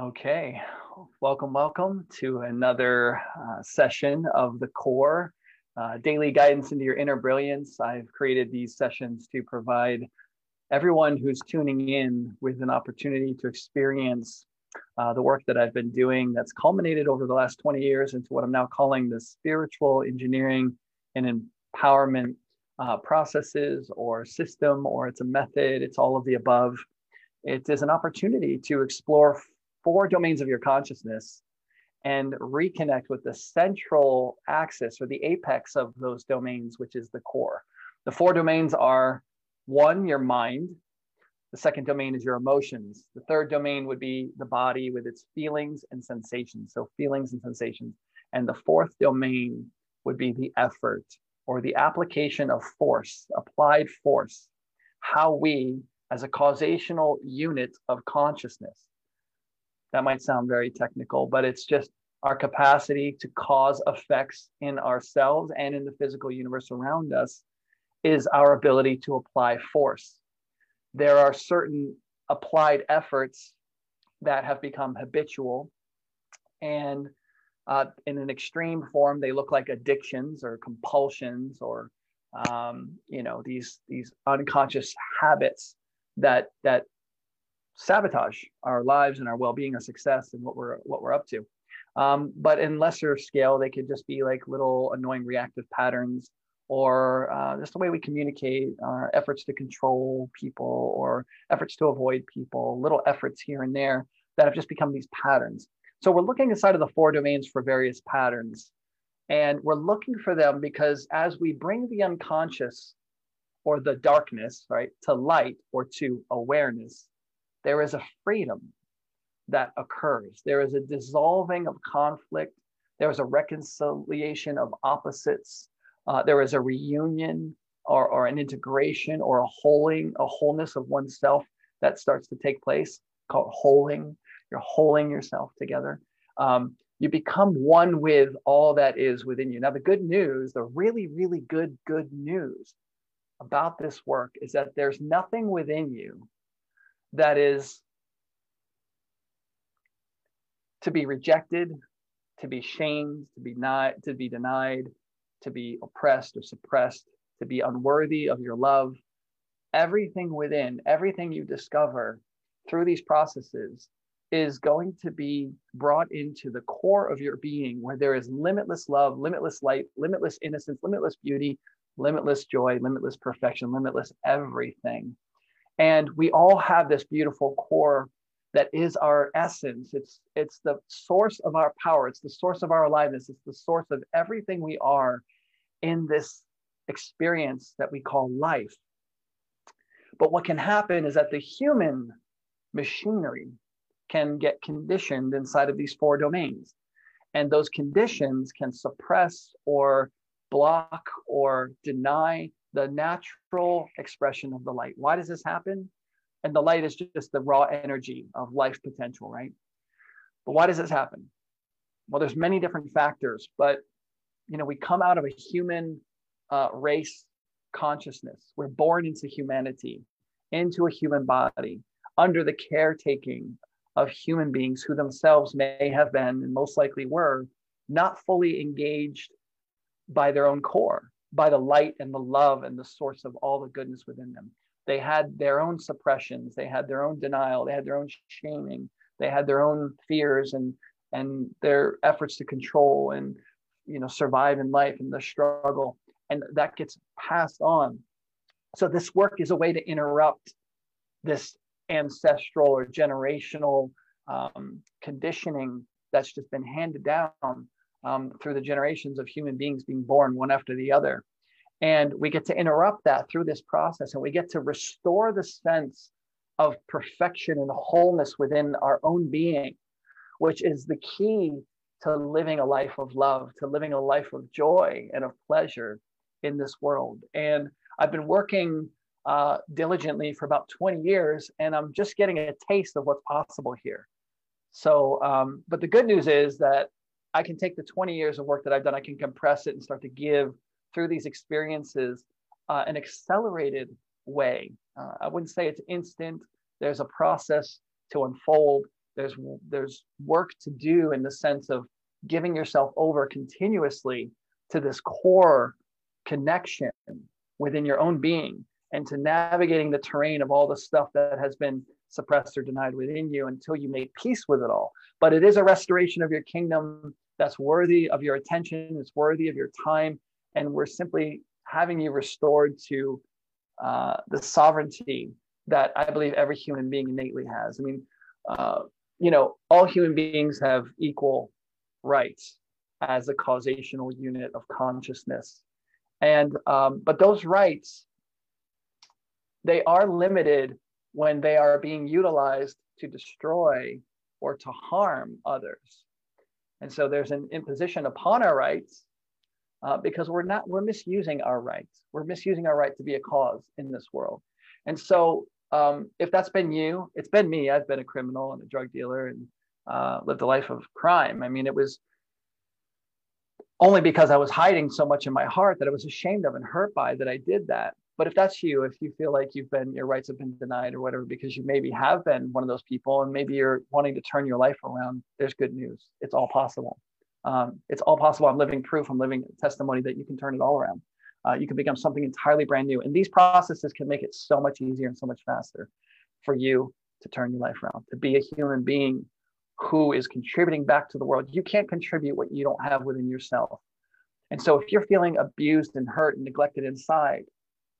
Okay, welcome, welcome to another uh, session of the core uh, daily guidance into your inner brilliance. I've created these sessions to provide everyone who's tuning in with an opportunity to experience uh, the work that I've been doing that's culminated over the last 20 years into what I'm now calling the spiritual engineering and empowerment uh, processes or system, or it's a method, it's all of the above. It is an opportunity to explore four domains of your consciousness and reconnect with the central axis or the apex of those domains, which is the core. The four domains are one, your mind. The second domain is your emotions. The third domain would be the body with its feelings and sensations. So, feelings and sensations. And the fourth domain would be the effort or the application of force, applied force, how we, as a causational unit of consciousness, that might sound very technical, but it's just our capacity to cause effects in ourselves and in the physical universe around us is our ability to apply force. There are certain applied efforts that have become habitual and uh, in an extreme form they look like addictions or compulsions or um, you know these these unconscious habits that that sabotage our lives and our well-being our success and what we're what we're up to. Um, but in lesser scale they could just be like little annoying reactive patterns or uh, just the way we communicate our efforts to control people or efforts to avoid people little efforts here and there that have just become these patterns. So we're looking inside of the four domains for various patterns. And we're looking for them because as we bring the unconscious or the darkness right to light or to awareness there is a freedom that occurs. There is a dissolving of conflict. There is a reconciliation of opposites. Uh, there is a reunion or, or an integration or a holding, a wholeness of oneself that starts to take place called holding. You're holding yourself together. Um, you become one with all that is within you. Now, the good news, the really, really good, good news about this work is that there's nothing within you that is to be rejected, to be shamed, to be not, to be denied, to be oppressed or suppressed, to be unworthy of your love. Everything within, everything you discover through these processes is going to be brought into the core of your being where there is limitless love, limitless light, limitless innocence, limitless beauty, limitless joy, limitless perfection, limitless everything. And we all have this beautiful core that is our essence. It's it's the source of our power. It's the source of our aliveness. It's the source of everything we are in this experience that we call life. But what can happen is that the human machinery can get conditioned inside of these four domains. And those conditions can suppress or block or deny the natural expression of the light. Why does this happen? And the light is just the raw energy of life potential, right? But why does this happen? Well, there's many different factors, but you know, we come out of a human uh, race consciousness. We're born into humanity, into a human body, under the caretaking of human beings who themselves may have been and most likely were not fully engaged by their own core by the light and the love and the source of all the goodness within them. They had their own suppressions, they had their own denial, they had their own shaming, they had their own fears and and their efforts to control and you know survive in life and the struggle and that gets passed on so this work is a way to interrupt this ancestral or generational um, conditioning that's just been handed down um, through the generations of human beings being born one after the other. And we get to interrupt that through this process and we get to restore the sense of perfection and wholeness within our own being, which is the key to living a life of love, to living a life of joy and of pleasure in this world. And I've been working uh, diligently for about 20 years, and I'm just getting a taste of what's possible here. So, um, but the good news is that I can take the 20 years of work that I've done, I can compress it and start to give through these experiences uh, an accelerated way. Uh, I wouldn't say it's instant. There's a process to unfold. there's there's work to do in the sense of giving yourself over continuously to this core connection within your own being and to navigating the terrain of all the stuff that has been suppressed or denied within you until you make peace with it all. But it is a restoration of your kingdom that's worthy of your attention, it's worthy of your time. And we're simply having you restored to uh, the sovereignty that I believe every human being innately has. I mean, uh, you know, all human beings have equal rights as a causational unit of consciousness. And, um, but those rights, they are limited when they are being utilized to destroy or to harm others. And so there's an imposition upon our rights uh, because we're not, we're misusing our rights. We're misusing our right to be a cause in this world. And so um, if that's been you, it's been me. I've been a criminal and a drug dealer and uh, lived a life of crime. I mean, it was only because I was hiding so much in my heart that I was ashamed of and hurt by that I did that. But if that's you, if you feel like you've been, your rights have been denied or whatever, because you maybe have been one of those people and maybe you're wanting to turn your life around, there's good news. It's all possible. Um, it's all possible. I'm living proof, I'm living testimony that you can turn it all around. Uh, you can become something entirely brand new. And these processes can make it so much easier and so much faster for you to turn your life around, to be a human being who is contributing back to the world. You can't contribute what you don't have within yourself. And so if you're feeling abused and hurt and neglected inside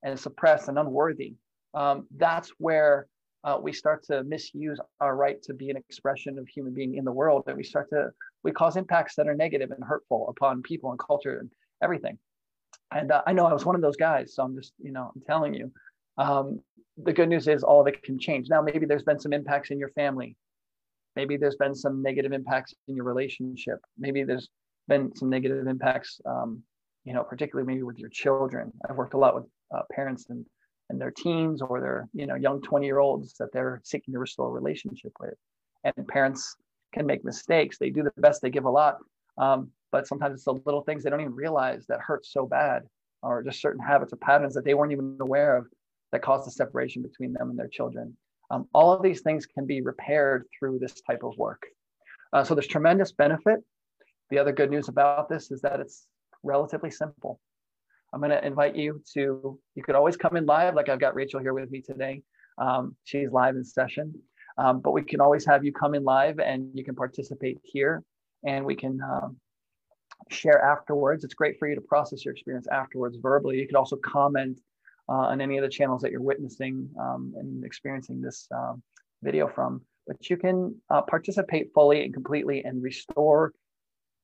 and suppressed and unworthy, um, that's where uh, we start to misuse our right to be an expression of human being in the world. And we start to, we cause impacts that are negative and hurtful upon people and culture and everything. And uh, I know I was one of those guys. So I'm just, you know, I'm telling you. Um, the good news is all of it can change. Now, maybe there's been some impacts in your family maybe there's been some negative impacts in your relationship maybe there's been some negative impacts um, you know particularly maybe with your children i've worked a lot with uh, parents and and their teens or their you know young 20 year olds that they're seeking to restore a relationship with and parents can make mistakes they do the best they give a lot um, but sometimes it's the little things they don't even realize that hurt so bad or just certain habits or patterns that they weren't even aware of that cause the separation between them and their children um, all of these things can be repaired through this type of work. Uh, so there's tremendous benefit. The other good news about this is that it's relatively simple. I'm going to invite you to, you could always come in live, like I've got Rachel here with me today. Um, she's live in session, um, but we can always have you come in live and you can participate here and we can um, share afterwards. It's great for you to process your experience afterwards verbally. You could also comment uh, on any of the channels that you're witnessing um, and experiencing this um, video from. But you can uh, participate fully and completely and restore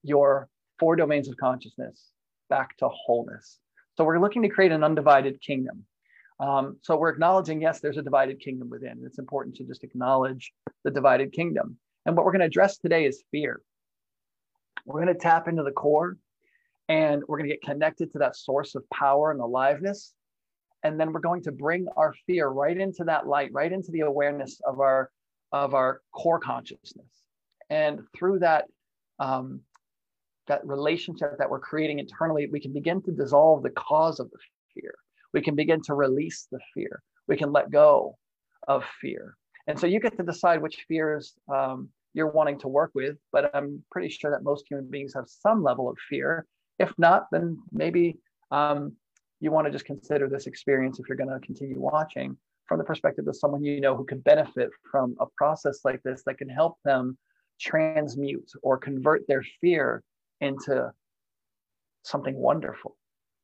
your four domains of consciousness back to wholeness. So we're looking to create an undivided kingdom. Um, so we're acknowledging, yes, there's a divided kingdom within. And It's important to just acknowledge the divided kingdom. And what we're going to address today is fear. We're going to tap into the core and we're going to get connected to that source of power and aliveness and then we're going to bring our fear right into that light right into the awareness of our of our core consciousness and through that um, that relationship that we're creating internally we can begin to dissolve the cause of the fear. We can begin to release the fear. We can let go of fear. And so you get to decide which fears um, you're wanting to work with but i'm pretty sure that most human beings have some level of fear. If not then maybe um, you want to just consider this experience if you're going to continue watching from the perspective of someone you know who could benefit from a process like this that can help them transmute or convert their fear into something wonderful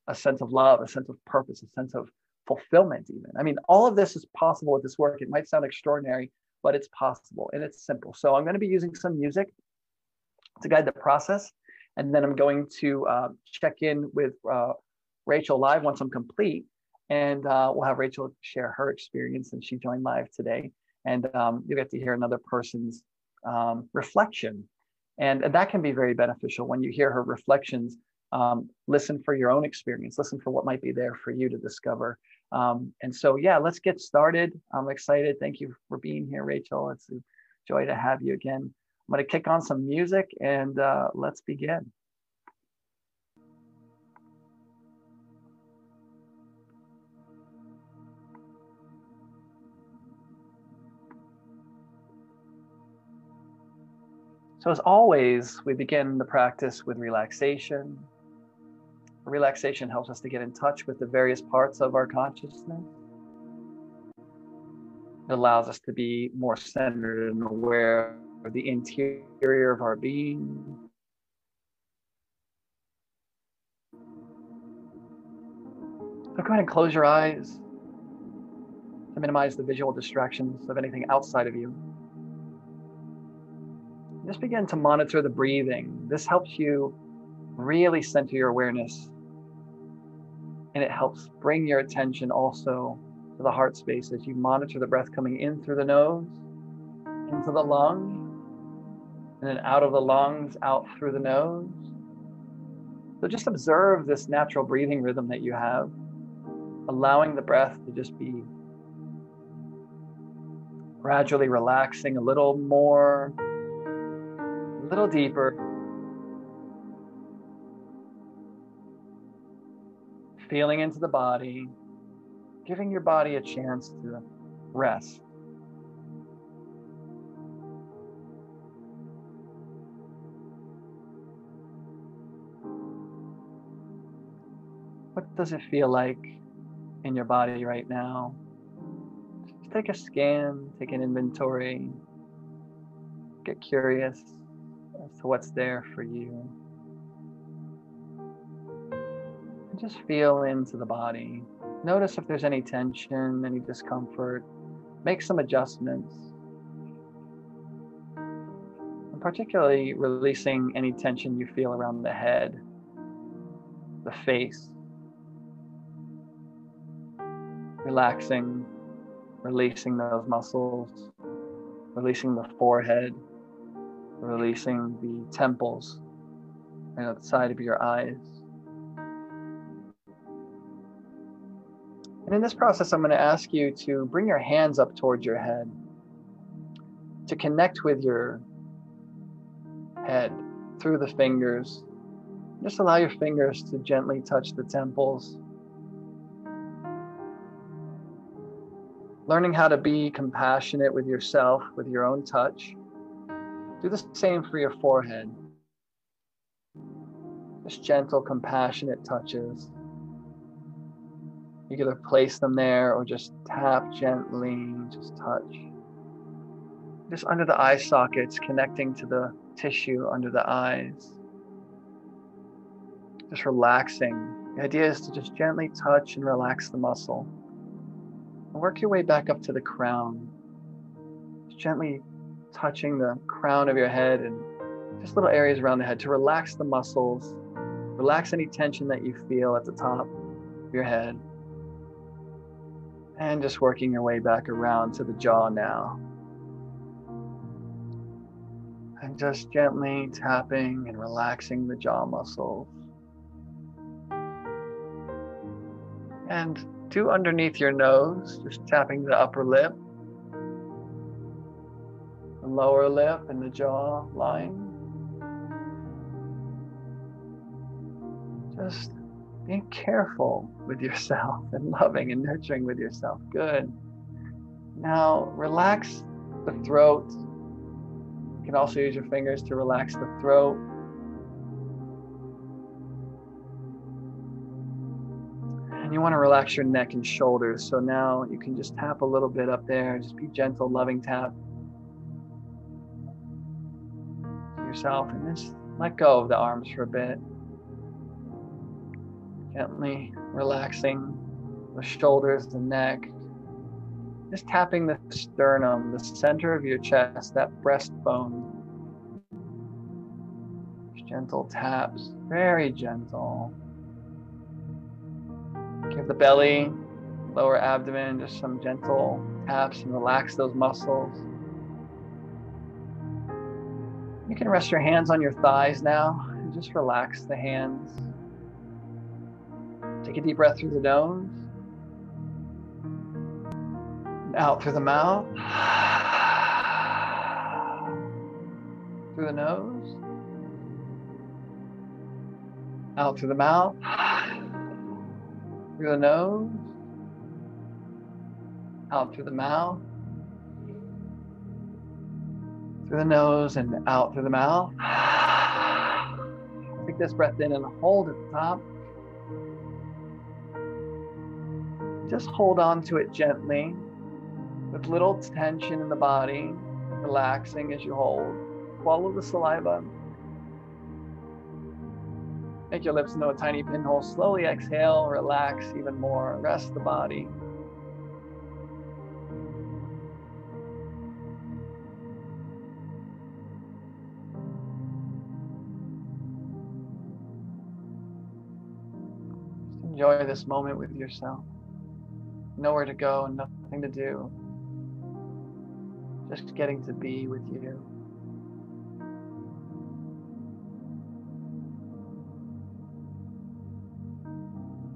a sense of love a sense of purpose a sense of fulfillment even i mean all of this is possible with this work it might sound extraordinary but it's possible and it's simple so i'm going to be using some music to guide the process and then i'm going to uh, check in with uh, Rachel live once I'm complete. And uh, we'll have Rachel share her experience, and she joined live today. And um, you get to hear another person's um, reflection. And, that can be very beneficial when you hear her reflections. Um, listen for your own experience, listen for what might be there for you to discover. Um, and so, yeah, let's get started. I'm excited. Thank you for being here, Rachel. It's a joy to have you again. I'm going to kick on some music and uh, let's begin. So, as always, we begin the practice with relaxation. Relaxation helps us to get in touch with the various parts of our consciousness. It allows us to be more centered and aware of the interior of our being. So, go ahead and close your eyes to minimize the visual distractions of anything outside of you. Just begin to monitor the breathing. This helps you really center your awareness and it helps bring your attention also to the heart space as you monitor the breath coming in through the nose, into the lung, and then out of the lungs, out through the nose. So just observe this natural breathing rhythm that you have, allowing the breath to just be gradually relaxing a little more, little deeper. Feeling into the body, giving your body a chance to rest. What does it feel like in your body right now? Just take a scan, take an inventory, get curious as to what's there for you. And just feel into the body. Notice if there's any tension, any discomfort. Make some adjustments. And particularly releasing any tension you feel around the head, the face. Relaxing releasing those muscles, releasing the forehead, releasing the temples and at the side of your eyes. And in this process, I'm going to ask you to bring your hands up towards your head, to connect with your head through the fingers. Just allow your fingers to gently touch the temples learning how to be compassionate with yourself, with your own touch. Do the same for your forehead. Just gentle, compassionate touches. You can either place them there or just tap gently, just touch. Just under the eye sockets, connecting to the tissue under the eyes. Just relaxing. The idea is to just gently touch and relax the muscle. And work your way back up to the crown. Just gently touching the crown of your head and just little areas around the head to relax the muscles, relax any tension that you feel at the top of your head. And just working your way back around to the jaw now. And just gently tapping and relaxing the jaw muscles. And two underneath your nose, just tapping the upper lip, lower lip, and the jaw line. Just being careful with yourself and loving and nurturing with yourself. Good. Now relax the throat. You can also use your fingers to relax the throat. And you want to relax your neck and shoulders. So now you can just tap a little bit up there. Just be gentle, loving tap yourself. And just let go of the arms for a bit. Gently relaxing the shoulders, the neck. Just tapping the sternum, the center of your chest, that breastbone. Gentle taps, very gentle. Give the belly, lower abdomen, just some gentle taps and relax those muscles. You can rest your hands on your thighs now and just relax the hands. Take a deep breath through the nose. And out through the mouth. through the nose. Out through the mouth through the nose, out through the mouth, through the nose and out through the mouth. Take this breath in and hold at the top. Just hold on to it gently with little tension in the body, relaxing as you hold. Follow the saliva. Make your lips into a tiny pinhole. Slowly exhale, relax even more. Rest the body. Enjoy this moment with yourself. Nowhere to go, nothing to do. Just getting to be with you.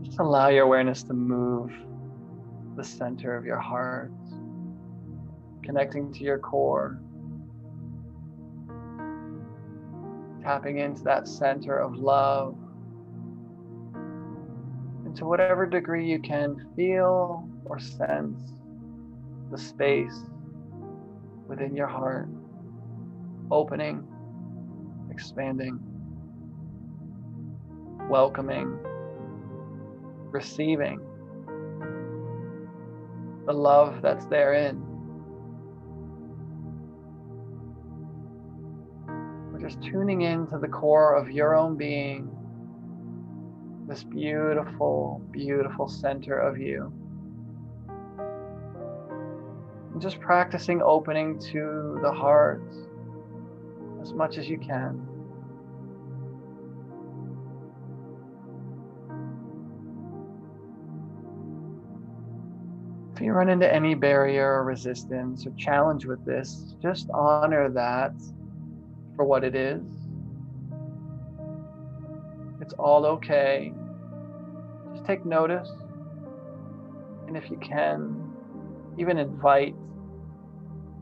Just allow your awareness to move the center of your heart, connecting to your core, tapping into that center of love to whatever degree you can feel or sense the space within your heart opening, expanding, welcoming, receiving the love that's therein. We're just tuning into the core of your own being this beautiful, beautiful center of you. And just practicing opening to the heart as much as you can. If you run into any barrier or resistance or challenge with this, just honor that for what it is it's all okay. Just take notice. And if you can, even invite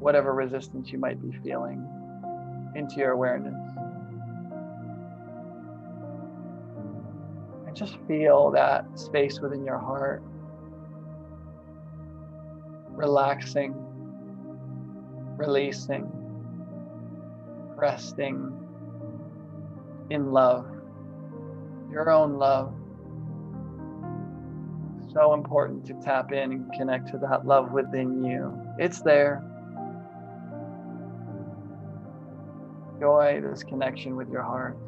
whatever resistance you might be feeling into your awareness. And just feel that space within your heart, relaxing, releasing, resting in love your own love. So important to tap in and connect to that love within you. It's there. Enjoy this connection with your heart.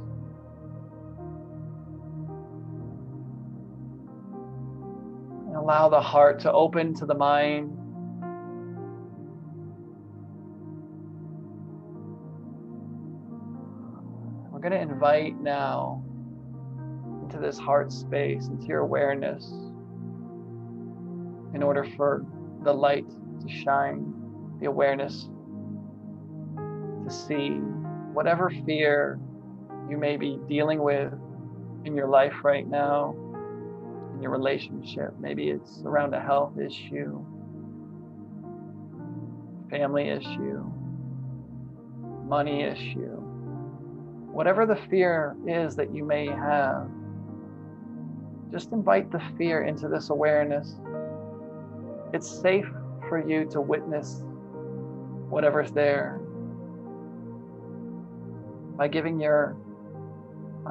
And allow the heart to open to the mind. We're going to invite now into this heart space, into your awareness, in order for the light to shine, the awareness to see whatever fear you may be dealing with in your life right now, in your relationship. Maybe it's around a health issue, family issue, money issue. Whatever the fear is that you may have, just invite the fear into this awareness. It's safe for you to witness whatever's there by giving your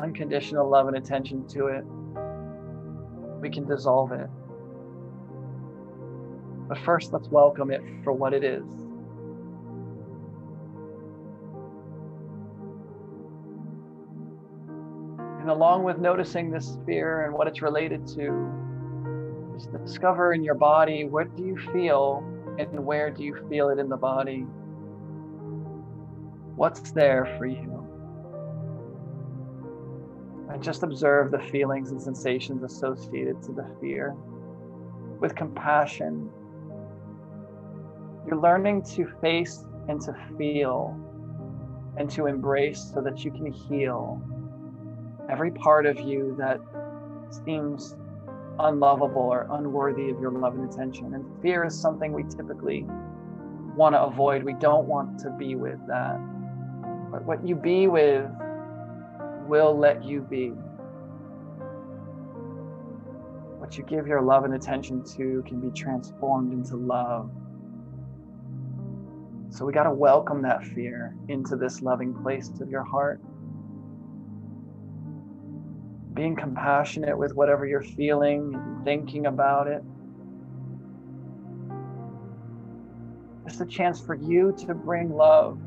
unconditional love and attention to it. We can dissolve it. But first, let's welcome it for what it is. And along with noticing this fear and what it's related to, just discover in your body what do you feel and where do you feel it in the body? What's there for you? And just observe the feelings and sensations associated to the fear with compassion. You're learning to face and to feel and to embrace so that you can heal every part of you that seems unlovable or unworthy of your love and attention. And fear is something we typically want to avoid. We don't want to be with that. But what you be with will let you be. What you give your love and attention to can be transformed into love. So we got to welcome that fear into this loving place of your heart. Being compassionate with whatever you're feeling and thinking about it. It's a chance for you to bring love,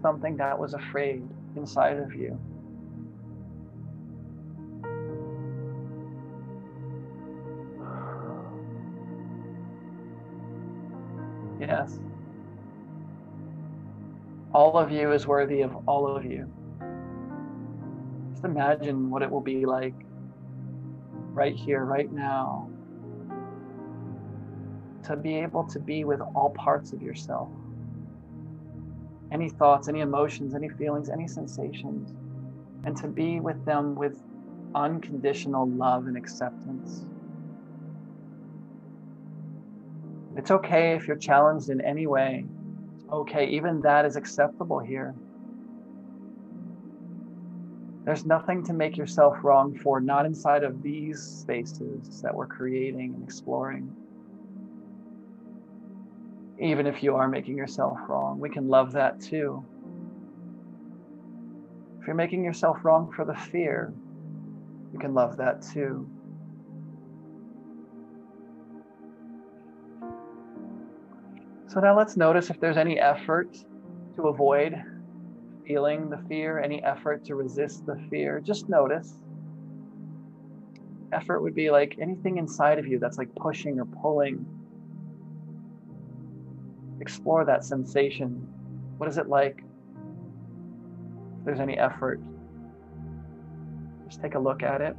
something that was afraid inside of you. Yes. All of you is worthy of all of you. Just imagine what it will be like right here, right now, to be able to be with all parts of yourself. Any thoughts, any emotions, any feelings, any sensations, and to be with them with unconditional love and acceptance. It's okay if you're challenged in any way. Okay. Even that is acceptable here. There's nothing to make yourself wrong for, not inside of these spaces that we're creating and exploring. Even if you are making yourself wrong, we can love that too. If you're making yourself wrong for the fear, you can love that too. So now let's notice if there's any effort to avoid feeling the fear, any effort to resist the fear. Just notice. Effort would be like anything inside of you that's like pushing or pulling. Explore that sensation. What is it like? If there's any effort, just take a look at it,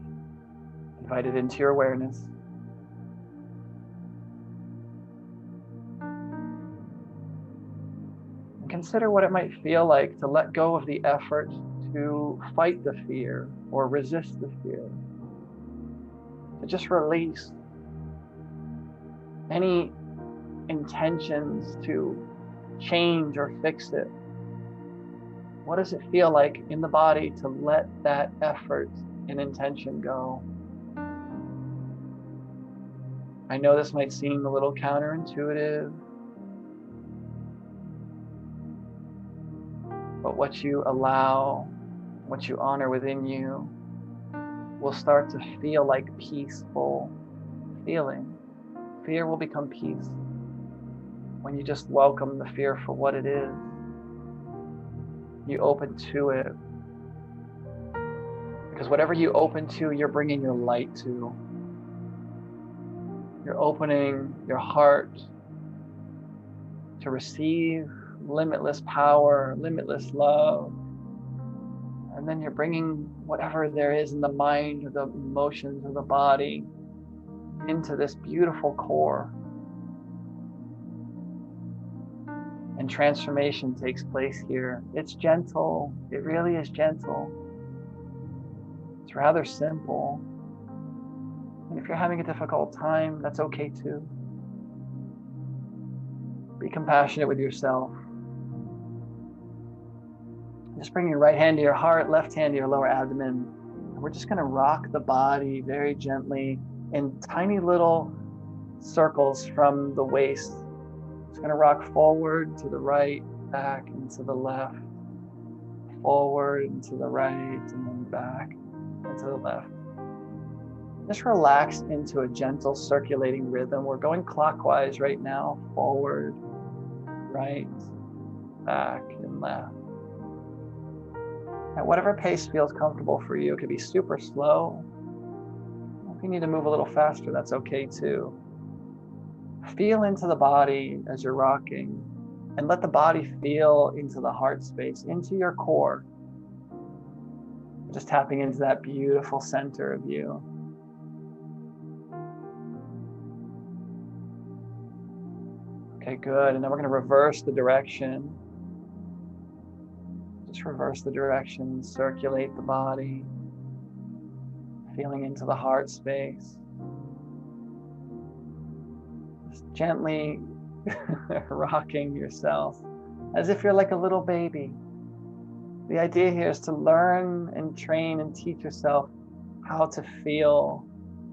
invite it into your awareness. Consider what it might feel like to let go of the effort to fight the fear or resist the fear. To just release any intentions to change or fix it. What does it feel like in the body to let that effort and intention go? I know this might seem a little counterintuitive, what you allow, what you honor within you, will start to feel like peaceful feeling. Fear will become peace when you just welcome the fear for what it is. You open to it. Because whatever you open to, you're bringing your light to. You're opening your heart to receive limitless power, limitless love. And then you're bringing whatever there is in the mind or the emotions or the body into this beautiful core. And transformation takes place here. It's gentle, it really is gentle. It's rather simple. And if you're having a difficult time, that's okay too. Be compassionate with yourself. Just bring your right hand to your heart, left hand to your lower abdomen. And we're just going to rock the body very gently in tiny little circles from the waist. It's going to rock forward to the right, back, and to the left, forward and to the right, and then back and to the left. Just relax into a gentle circulating rhythm. We're going clockwise right now forward, right, back, and left. At whatever pace feels comfortable for you, it could be super slow. If you need to move a little faster, that's okay too. Feel into the body as you're rocking and let the body feel into the heart space, into your core. Just tapping into that beautiful center of you. Okay, good. And then we're going to reverse the direction. Just reverse the direction, circulate the body, feeling into the heart space. Just gently rocking yourself as if you're like a little baby. The idea here is to learn and train and teach yourself how to feel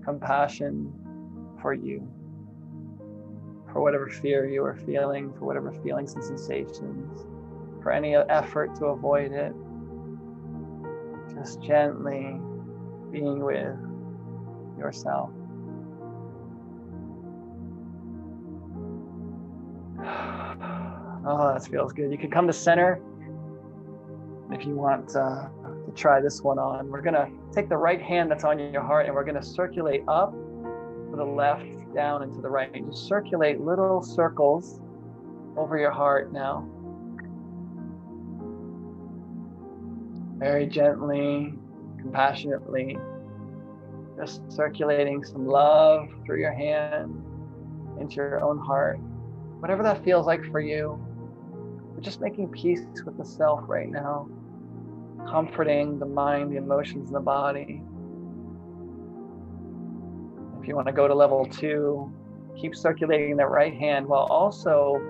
compassion for you. for whatever fear you are feeling, for whatever feelings and sensations, for any effort to avoid it. Just gently being with yourself. Oh, that feels good. You can come to center if you want uh, to try this one on. We're going to take the right hand that's on your heart and we're going to circulate up to the left, down, and to the right. Just circulate little circles over your heart now. Very gently, compassionately, just circulating some love through your hand into your own heart. Whatever that feels like for you. We're just making peace with the self right now, comforting the mind, the emotions, and the body. If you want to go to level two, keep circulating that right hand while also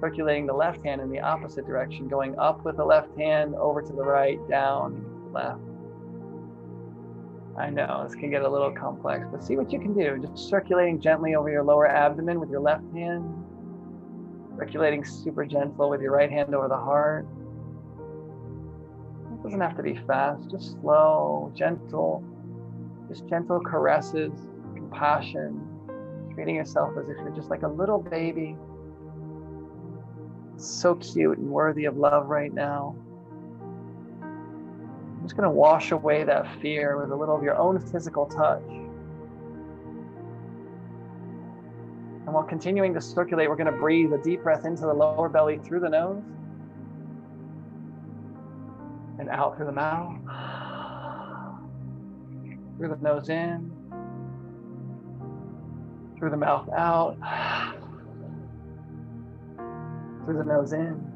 circulating the left hand in the opposite direction, going up with the left hand, over to the right, down, left. I know this can get a little complex, but see what you can do. Just circulating gently over your lower abdomen with your left hand, Circulating super gentle with your right hand over the heart. It doesn't have to be fast, just slow, gentle, just gentle caresses, compassion, treating yourself as if you're just like a little baby. So cute and worthy of love right now. I'm just going to wash away that fear with a little of your own physical touch. And while continuing to circulate, we're going to breathe a deep breath into the lower belly through the nose and out through the mouth. Through the nose in, through the mouth out, through the nose in,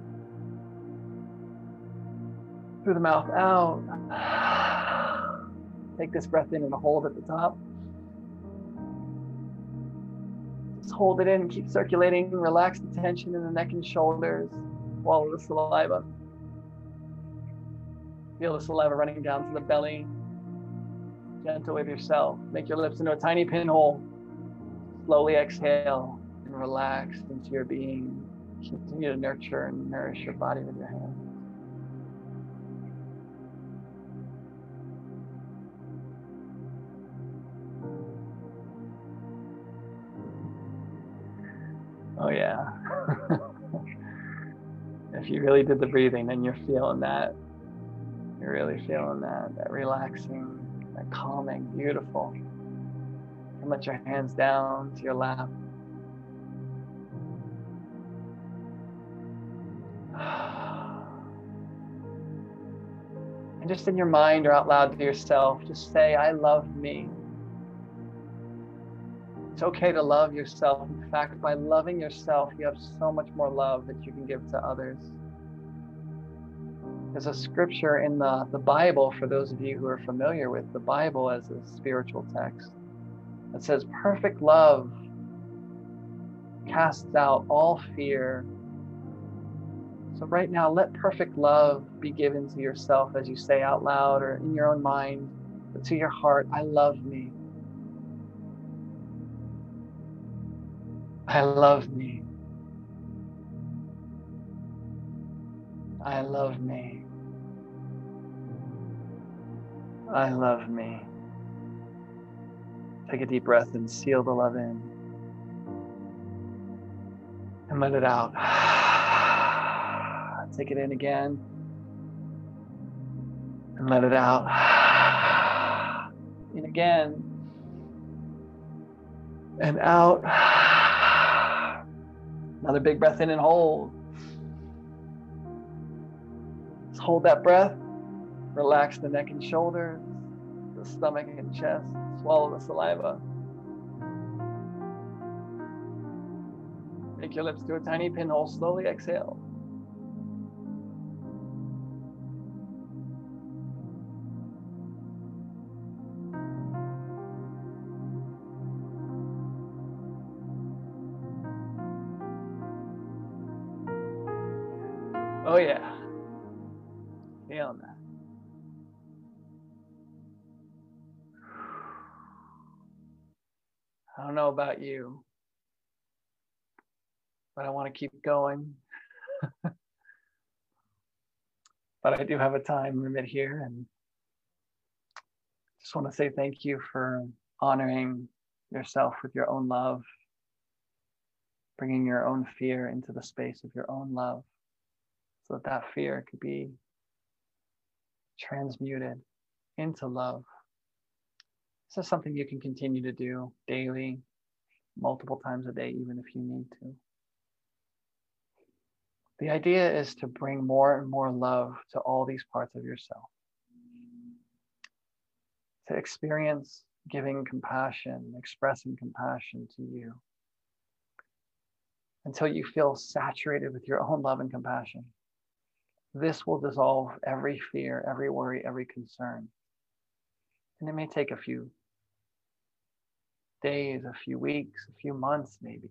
through the mouth out. Take this breath in and hold at the top. Just hold it in, keep circulating, relax the tension in the neck and shoulders, swallow the saliva. Feel the saliva running down to the belly. Gentle with yourself. Make your lips into a tiny pinhole. Slowly exhale and relax into your being. Continue to nurture and nourish your body with your hands. Oh, yeah. if you really did the breathing, then you're feeling that. You're really feeling that, that relaxing, that calming, beautiful. And let your hands down to your lap. And just in your mind or out loud to yourself, just say, I love me. It's okay to love yourself. In fact, by loving yourself, you have so much more love that you can give to others. There's a scripture in the, the Bible, for those of you who are familiar with the Bible as a spiritual text, that says, Perfect love casts out all fear. So, right now, let perfect love be given to yourself as you say out loud or in your own mind, but to your heart, I love me. I love me. I love me. I love me. Take a deep breath and seal the love in. And let it out. Take it in again. And let it out. In again. And out. Another big breath in and hold. Just hold that breath. Relax the neck and shoulders, the stomach and chest. Swallow the saliva. Make your lips to a tiny pinhole. Slowly exhale. About you, but I want to keep going. but I do have a time limit here and just want to say thank you for honoring yourself with your own love, bringing your own fear into the space of your own love so that that fear could be transmuted into love. This is something you can continue to do daily, multiple times a day, even if you need to. The idea is to bring more and more love to all these parts of yourself. To experience giving compassion, expressing compassion to you until you feel saturated with your own love and compassion. This will dissolve every fear, every worry, every concern. And it may take a few days, a few weeks, a few months, maybe.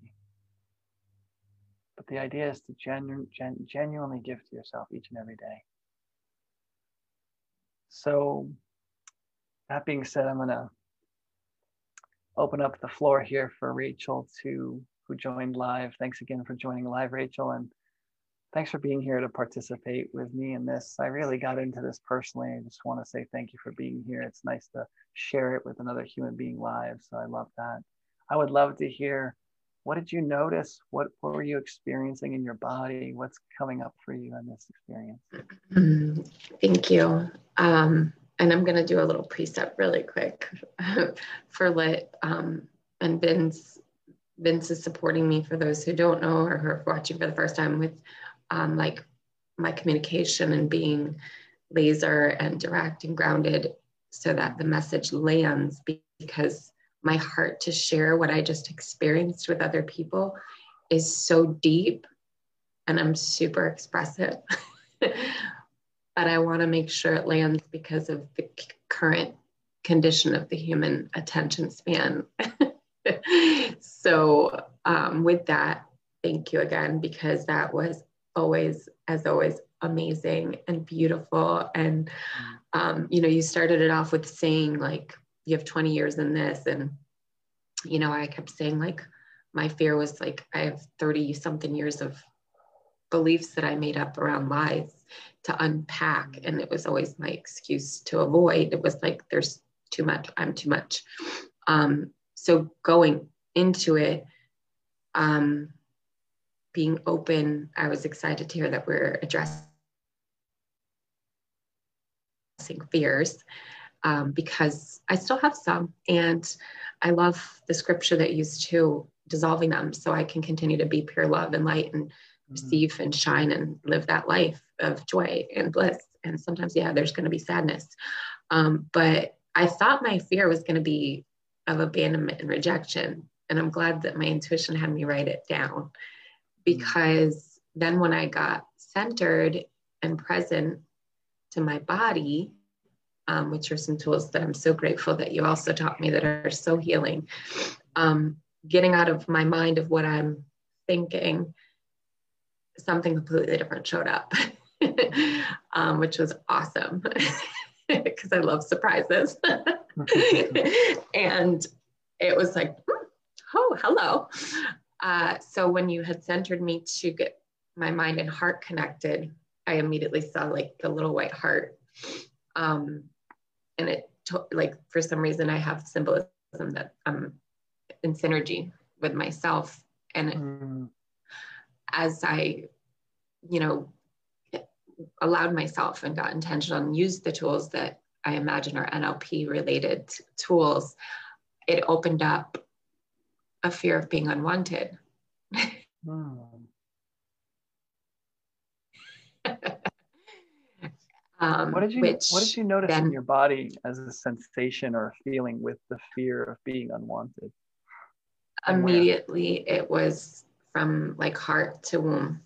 But the idea is to genu- gen- genuinely give to yourself each and every day. So, that being said, I'm going to open up the floor here for Rachel to who joined live. Thanks again for joining live, Rachel, and thanks for being here to participate with me in this. I really got into this personally. I just want to say thank you for being here. It's nice to share it with another human being live. So I love that. I would love to hear what did you notice? What, what were you experiencing in your body? What's coming up for you in this experience? Thank you. Um, and I'm going to do a little precept really quick for Lit. Um, and Vince, Vince is supporting me for those who don't know or who are watching for the first time with um, like my communication and being laser and direct and grounded so that the message lands because my heart to share what I just experienced with other people is so deep and I'm super expressive. but I want to make sure it lands because of the current condition of the human attention span. so, um, with that, thank you again because that was always, as always, amazing and beautiful. And, um, you know, you started it off with saying, like, you have 20 years in this. And, you know, I kept saying, like, my fear was like, I have 30 something years of beliefs that I made up around lies to unpack. And it was always my excuse to avoid. It was like, there's too much, I'm too much. Um, so going into it, um, being open, I was excited to hear that we're addressing fears um, because I still have some. And I love the scripture that used to dissolving them so I can continue to be pure love and light and Mm-hmm. receive and shine and live that life of joy and bliss. And sometimes, yeah, there's going to be sadness. Um, but I thought my fear was going to be of abandonment and rejection. And I'm glad that my intuition had me write it down. Because then when I got centered and present to my body, um, which are some tools that I'm so grateful that you also taught me that are so healing, um, getting out of my mind of what I'm thinking something completely different showed up, um, which was awesome because I love surprises. and it was like, hmm, oh, hello. Uh, so when you had centered me to get my mind and heart connected, I immediately saw like the little white heart. Um, and it to- like for some reason I have symbolism that I'm in synergy with myself. And mm as I, you know, allowed myself and got intentional and used the tools that I imagine are NLP related tools, it opened up a fear of being unwanted. Um, what did you What did you notice then, in your body as a sensation or a feeling with the fear of being unwanted? Immediately, it was from like heart to womb.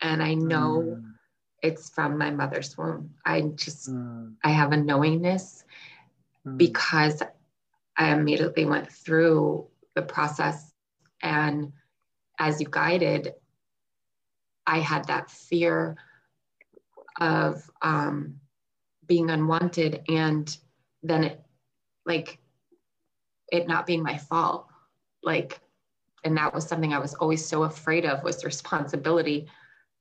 And I know mm. it's from my mother's womb. I just, mm. I have a knowingness mm. because I immediately went through the process. And as you guided, I had that fear of um, being unwanted and then it like it not being my fault like and that was something I was always so afraid of was the responsibility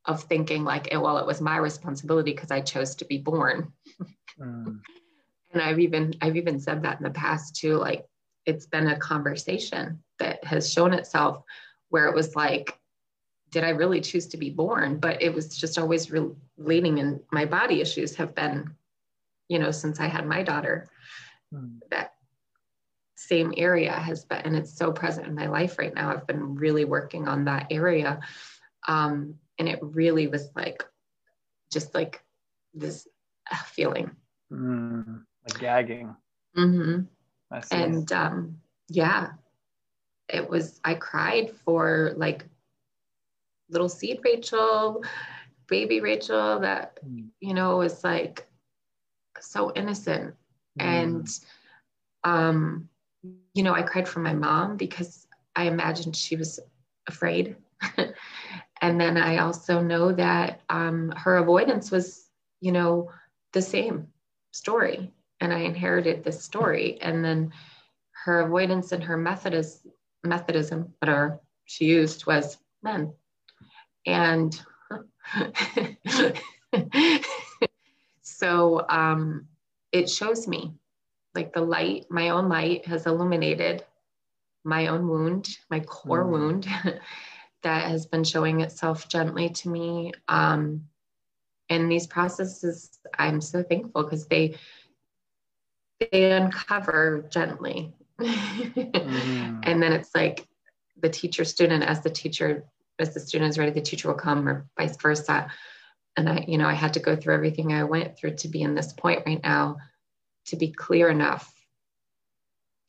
of thinking like, well, it was my responsibility because I chose to be born. Mm. and I've even I've even said that in the past too. Like it's been a conversation that has shown itself where it was like, did I really choose to be born? But it was just always relating, and my body issues have been, you know, since I had my daughter. Mm. That same area has been, and it's so present in my life right now. I've been really working on that area. Um, and it really was like, just like this feeling. Mm, like gagging. Mm-hmm. And um, yeah, it was, I cried for like little seed Rachel, baby Rachel, that, mm. you know, was like so innocent. Mm. And, um, you know, I cried for my mom because I imagined she was afraid. and then I also know that um, her avoidance was, you know, the same story. And I inherited this story. And then her avoidance and her Methodist, Methodism, whatever she used, was men. And so um, it shows me like the light, my own light has illuminated my own wound, my core mm. wound that has been showing itself gently to me. Um, and these processes, I'm so thankful because they they uncover gently. mm. And then it's like the teacher student as the teacher, as the student is ready, the teacher will come or vice versa. And I, you know, I had to go through everything I went through to be in this point right now to be clear enough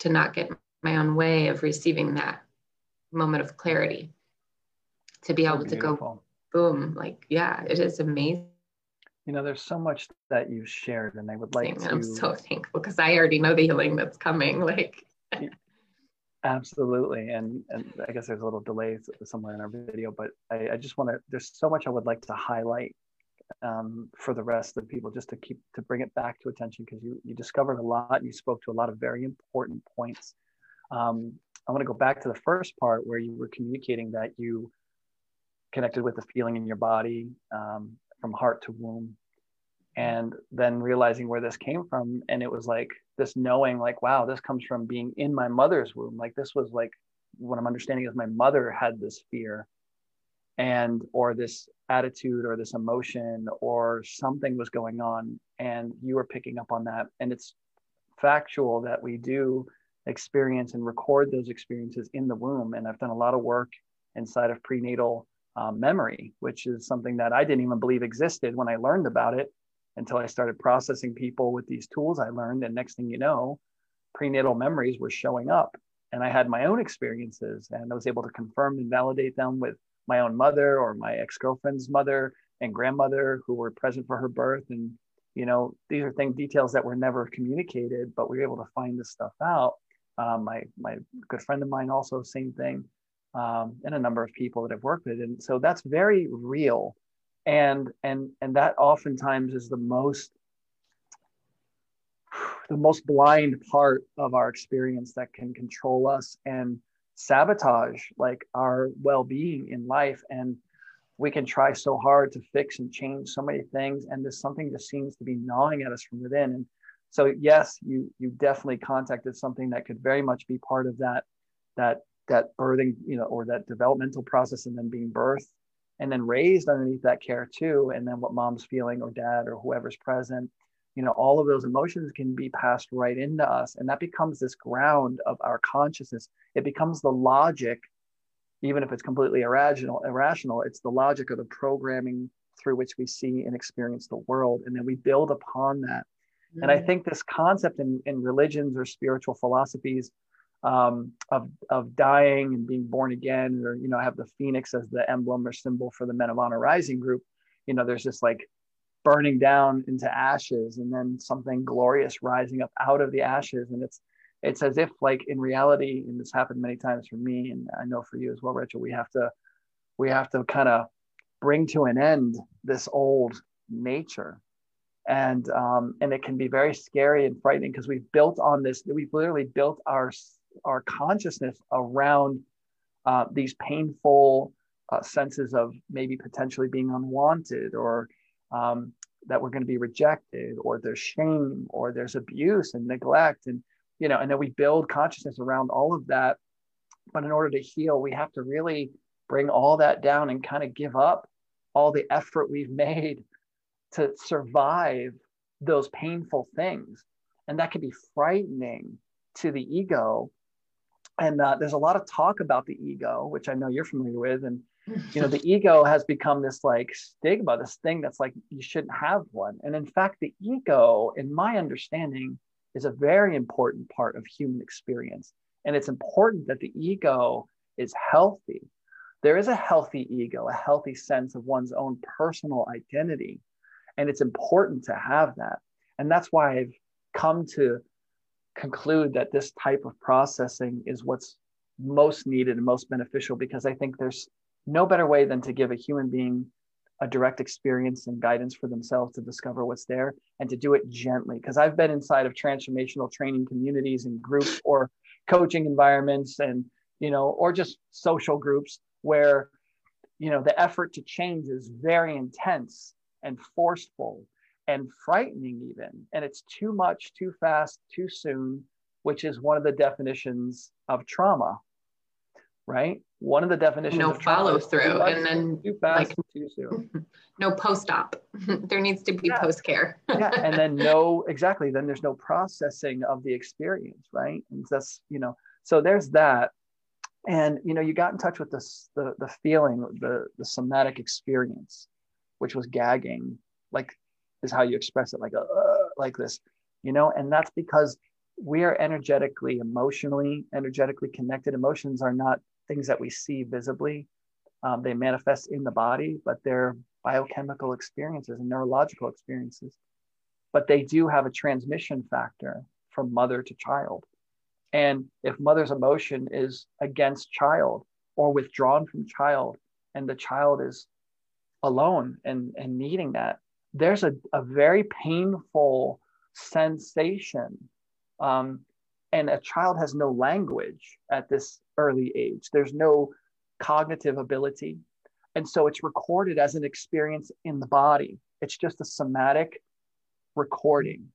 to not get my own way of receiving that moment of clarity to be able beautiful. to go boom like yeah it is amazing you know there's so much that you shared and i would like to i'm so thankful because i already know the healing that's coming like absolutely and and i guess there's a little delay somewhere in our video but i, I just want to there's so much i would like to highlight um, for the rest of the people just to keep to bring it back to attention because you you discovered a lot you spoke to a lot of very important points. Um, i want to go back to the first part where you were communicating that you connected with the feeling in your body um, from heart to womb. And then realizing where this came from and it was like this knowing like wow this comes from being in my mother's womb. Like this was like what i'm understanding is my mother had this fear and or this attitude or this emotion or something was going on and you were picking up on that. And it's factual that we do experience and record those experiences in the womb. And i've done a lot of work inside of prenatal um, memory which is something that i didn't even believe existed when i learned about it until i started processing people with these tools i learned. And next thing you know prenatal memories were showing up. And i had my own experiences and i was able to confirm and validate them with my own mother or my ex-girlfriend's mother and grandmother who were present for her birth. And you know these are things details that were never communicated but we were able to find this stuff out. Um, my my good friend of mine also same thing um, and a number of people that i've worked with and so that's very real. And and and that oftentimes is the most the most blind part of our experience that can control us and sabotage like our well-being in life. And we can try so hard to fix and change so many things. And there's something just seems to be gnawing at us from within. And so yes you you definitely contacted something that could very much be part of that that that birthing you know or that developmental process and then being birthed and then raised underneath that care too and then what mom's feeling or dad or whoever's present you know all of those emotions can be passed right into us and that becomes this ground of our consciousness it becomes the logic even if it's completely irrational irrational it's the logic of the programming through which we see and experience the world and then we build upon that mm-hmm. and i mm. think this concept in, in religions or spiritual philosophies um, of, of dying and being born again or you know have the phoenix as the emblem or symbol for the men of honor rising group you know there's this like burning down into ashes and then something glorious rising up out of the ashes. And it's it's as if like in reality and this happened many times for me and i know for you as well rachel we have to we have to kind of bring to an end this old nature. And um, and it can be very scary and frightening because we've built on this we've literally built our our consciousness around uh, these painful uh, senses of maybe potentially being unwanted or um, that we're going to be rejected or there's shame or there's abuse and neglect and you know and then we build consciousness around all of that. But in order to heal we have to really bring all that down and kind of give up all the effort we've made to survive those painful things. And that can be frightening to the ego and uh, there's a lot of talk about the ego which i know you're familiar with and you know the ego has become this like stigma this thing that's like you shouldn't have one. And in fact the ego in my understanding is a very important part of human experience. And it's important that the ego is healthy. There is a healthy ego a healthy sense of one's own personal identity and it's important to have that. And that's why i've come to conclude that this type of processing is what's most needed and most beneficial because i think there's no better way than to give a human being a direct experience and guidance for themselves to discover what's there and to do it gently. Because I've been inside of transformational training communities and groups or coaching environments and, you know, or just social groups where, you know, the effort to change is very intense and forceful and frightening, even. And it's too much, too fast, too soon, which is one of the definitions of trauma right? One of the definitions no follow through, and then too fast, like, too soon. No post op. there needs to be yeah. post care. yeah, and then no exactly. Then there's no processing of the experience, right? And that's you know. So there's that, and you know, you got in touch with this the the feeling, the the somatic experience, which was gagging, like is how you express it, like a uh, like this, you know, and that's because we are energetically, emotionally, energetically connected. Emotions are not things that we see visibly. Um, they manifest in the body, but they're biochemical experiences and neurological experiences. But they do have a transmission factor from mother to child. And if mother's emotion is against child or withdrawn from child, and the child is alone and, and needing that, there's a, a very painful sensation um, and a child has no language at this early age. There's no cognitive ability. And so it's recorded as an experience in the body. It's just a somatic recording.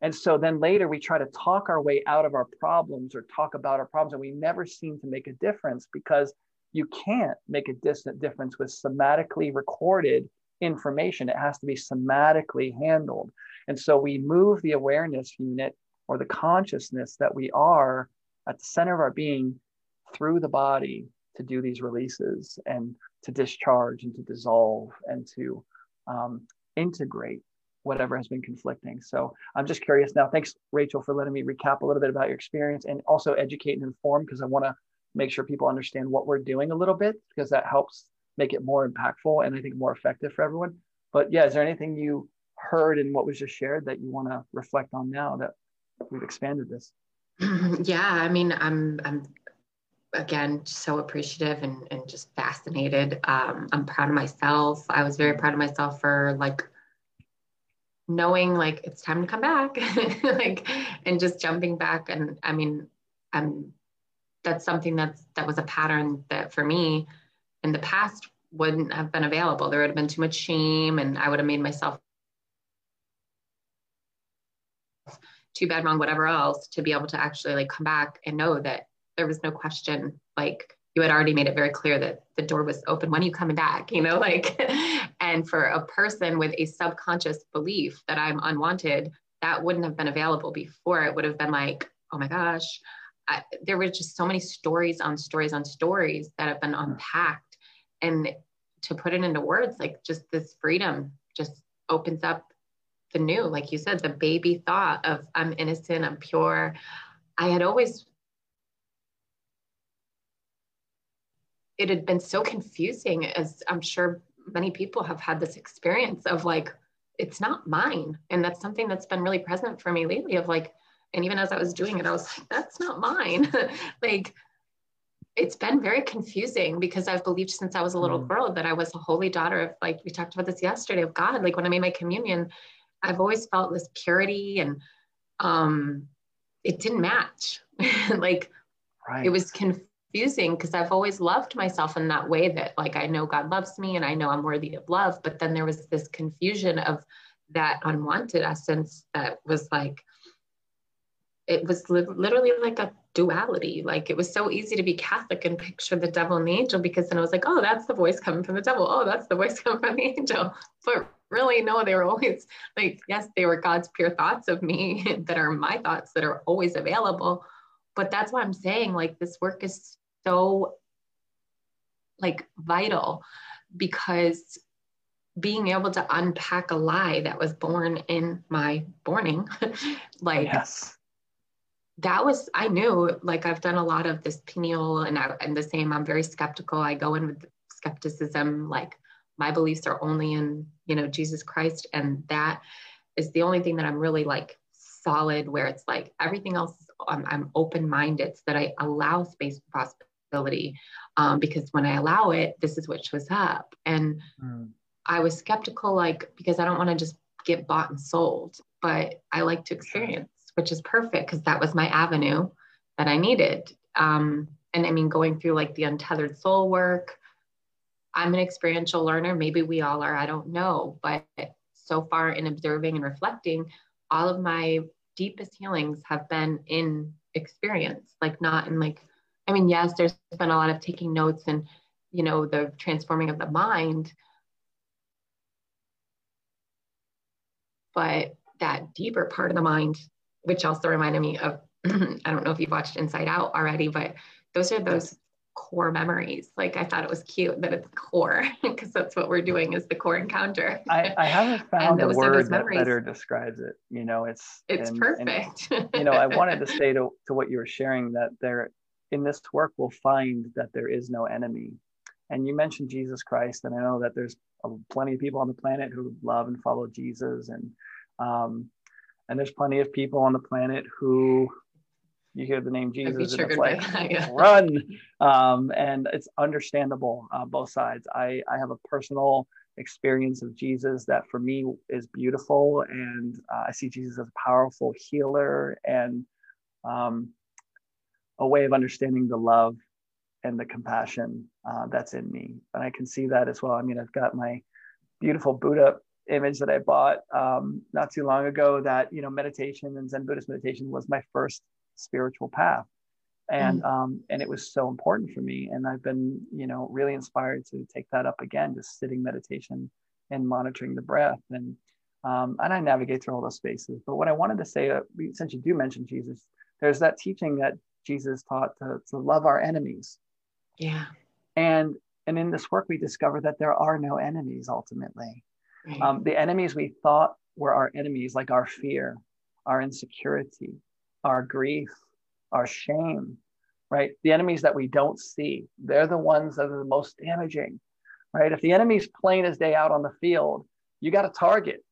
And so then later we try to talk our way out of our problems or talk about our problems, and we never seem to make a difference because you can't make a distant difference with somatically recorded information. It has to be somatically handled. And so we move the awareness unit or the consciousness that we are at the center of our being through the body to do these releases and to discharge and to dissolve and to um, integrate whatever has been conflicting. So I'm just curious now. Thanks, Rachel, for letting me recap a little bit about your experience and also educate and inform because I want to make sure people understand what we're doing a little bit because that helps make it more impactful and I think more effective for everyone. But yeah, is there anything you heard in what was just shared that you want to reflect on now that we've expanded this. Yeah, I mean, I'm I'm again so appreciative and, and just fascinated. Um, I'm proud of myself. I was very proud of myself for like knowing like it's time to come back, like and just jumping back. And I mean, I'm that's something that's that was a pattern that for me in the past wouldn't have been available. There would have been too much shame, and I would have made myself too bad, wrong, whatever else, to be able to actually like come back and know that there was no question. Like you had already made it very clear that the door was open. When are you coming back? You know, like, and for a person with a subconscious belief that I'm unwanted, that wouldn't have been available before. It would have been like, oh my gosh, I, there were just so many stories on stories on stories that have been unpacked. And to put it into words, like just this freedom just opens up the new, like you said, the baby thought of I'm innocent, I'm pure. I had always, it had been so confusing, as I'm sure many people have had this experience of like, it's not mine. And that's something that's been really present for me lately of like, and even as I was doing it, I was like, that's not mine. like, it's been very confusing because I've believed since I was a little mm. girl that I was a holy daughter of like we talked about this yesterday of God. Like when I made my communion, I've always felt this purity and um, it didn't match. like right. it was confusing because I've always loved myself in that way that like I know God loves me and I know I'm worthy of love. But then there was this confusion of that unwanted essence that was like, it was li- literally like a duality. Like it was so easy to be Catholic and picture the devil and the angel because then I was like, oh, that's the voice coming from the devil. Oh, that's the voice coming from the angel. But really, no, they were always like, yes, they were God's pure thoughts of me that are my thoughts that are always available. But that's why I'm saying like this work is so like vital because being able to unpack a lie that was born in my morning like yes that was i knew like i've done a lot of this pineal and I, and the same i'm very skeptical. I go in with skepticism like my beliefs are only in you know jesus christ. And that is the only thing that i'm really like solid where it's like everything else i'm, I'm open-minded so that i allow space for possibility um, because when i allow it this is what shows up. And mm. i was skeptical like because i don't want to just get bought and sold but i like to experience which is perfect because that was my avenue that I needed. Um, and I mean, going through like the untethered soul work, I'm an experiential learner. Maybe we all are, I don't know. But so far in observing and reflecting, all of my deepest healings have been in experience, like not in like, I mean, yes, there's been a lot of taking notes and, you know, the transforming of the mind. But that deeper part of the mind which also reminded me of I don't know if you've watched Inside Out already, but those are those core memories. Like I thought it was cute that it's core because that's what we're doing is the core encounter. I, I haven't found a word that better describes it. You know, it's it's and, perfect. And, you know, I wanted to say to, to what you were sharing that there in this work we'll find that there is no enemy. And you mentioned Jesus Christ, and I know that there's plenty of people on the planet who love and follow Jesus, and um, and there's plenty of people on the planet who you hear the name Jesus and it's like yeah. run. Um, and it's understandable uh, both sides. I, I have a personal experience of Jesus that for me is beautiful. And uh, I see Jesus as a powerful healer and um, a way of understanding the love and the compassion uh, that's in me. And I can see that as well. I mean, I've got my beautiful Buddha image that I bought um, not too long ago that you know meditation and Zen Buddhist meditation was my first spiritual path, and mm. um, and it was so important for me. And I've been you know really inspired to take that up again, just sitting meditation and monitoring the breath and um, and I navigate through all those spaces. But what I wanted to say, uh, since you do mention Jesus, there's that teaching that Jesus taught to, to love our enemies. Yeah. And and in this work, we discover that there are no enemies ultimately. Um, the enemies we thought were our enemies, like our fear, our insecurity, our grief, our shame, right? The enemies that we don't see, they're the ones that are the most damaging, right? If the enemy's plain as day out on the field, you got a target.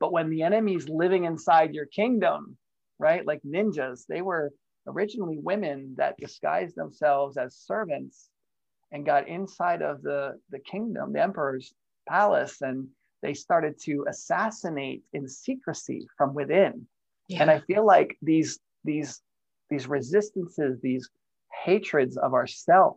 But when the enemy's living inside your kingdom, right? Like ninjas, they were originally women that disguised themselves as servants and got inside of the, the kingdom, the emperor's palace, and they started to assassinate in secrecy from within. Yeah. And I feel like these these these resistances, these hatreds of ourself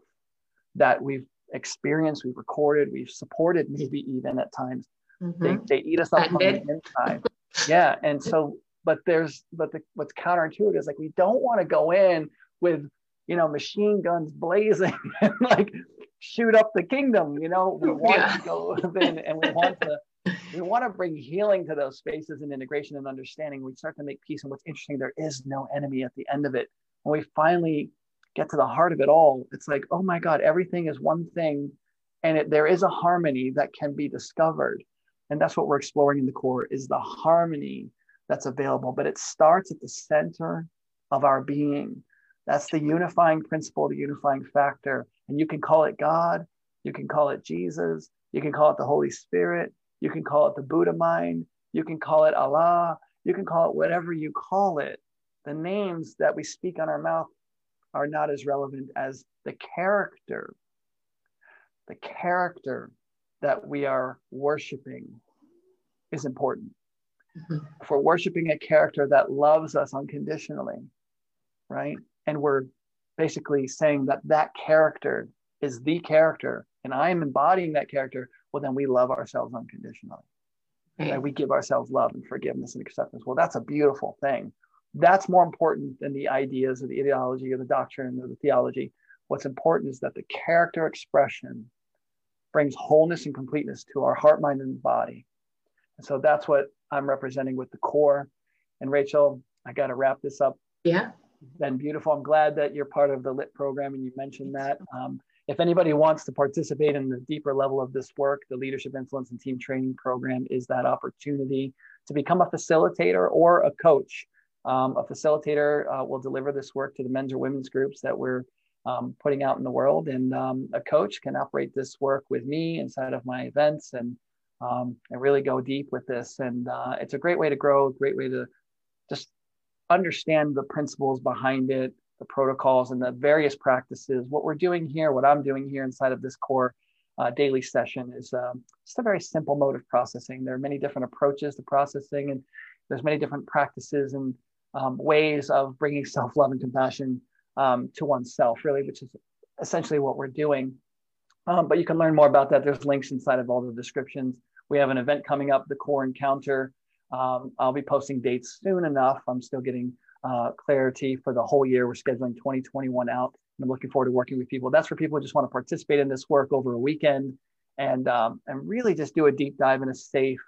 that we've experienced, we've recorded, we've supported, maybe even at times, mm-hmm. they, they eat us up from the inside. yeah. And so, but there's but the, what's counterintuitive is like we don't want to go in with you know machine guns blazing and like shoot up the kingdom. You know, we want yeah. to go in and we want to we want to bring healing to those spaces and integration and understanding. We start to make peace. And what's interesting, there is no enemy at the end of it. When we finally get to the heart of it all, it's like, oh my God, everything is one thing. And it, there is a harmony that can be discovered. And that's what we're exploring in the core is the harmony that's available. But it starts at the center of our being. That's the unifying principle, the unifying factor. And you can call it God, you can call it Jesus, you can call it the Holy Spirit, you can call it the Buddha mind. You can call it Allah. You can call it whatever you call it. The names that we speak on our mouth are not as relevant as the character. The character that we are worshiping is important. Mm-hmm. If we're worshiping a character that loves us unconditionally, right? And we're basically saying that that character is the character and I am embodying that character, well, then we love ourselves unconditionally. Right. right? We give ourselves love and forgiveness and acceptance. Well, that's a beautiful thing. That's more important than the ideas or the ideology or the doctrine or the theology. What's important is that the character expression brings wholeness and completeness to our heart, mind, and body. And so that's what I'm representing with the core. And Rachel, I got to wrap this up. Yeah. Been beautiful. I'm glad that you're part of the LIT program and you mentioned that. Um, if anybody wants to participate in the deeper level of this work, the Leadership Influence and Team Training Program is that opportunity to become a facilitator or a coach. Um, a facilitator uh, will deliver this work to the men's or women's groups that we're um, putting out in the world, and um, a coach can operate this work with me inside of my events and um, and really go deep with this. And uh, it's a great way to grow, a great way to just understand the principles behind it, the protocols and the various practices. What we're doing here, what I'm doing here inside of this core uh, daily session is um, just a very simple mode of processing. There are many different approaches to processing, and there's many different practices and um, ways of bringing self-love and compassion um, to oneself, really, which is essentially what we're doing. Um, but you can learn more about that. There's links inside of all the descriptions. We have an event coming up, the Core Encounter. Um, I'll be posting dates soon enough. I'm still getting uh, clarity for the whole year. We're scheduling 2021 out. And I'm looking forward to working with people. That's for people who just want to participate in this work over a weekend and um, and really just do a deep dive in a safe,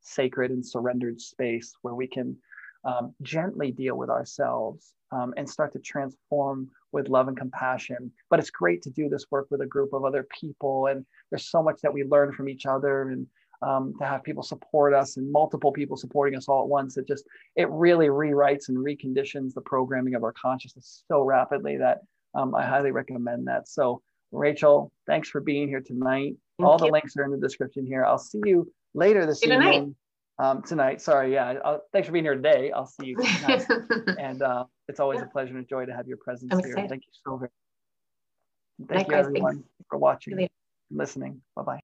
sacred, and surrendered space where we can um, gently deal with ourselves um, and start to transform with love and compassion. But it's great to do this work with a group of other people, and there's so much that we learn from each other and um, to have people support us and multiple people supporting us all at once. It just it really rewrites and reconditions the programming of our consciousness so rapidly that um, i highly recommend that. So rachel thanks for being here tonight. Thank all you. the links are in the description here. I'll see you later this evening tonight. Um, tonight. Sorry. Yeah. I'll, thanks for being here today. I'll see you tonight. And uh, it's always yeah. a pleasure and a joy to have your presence I'm here. excited. thank you so very much. Thank Likewise, you everyone thanks. for watching and listening. Bye-bye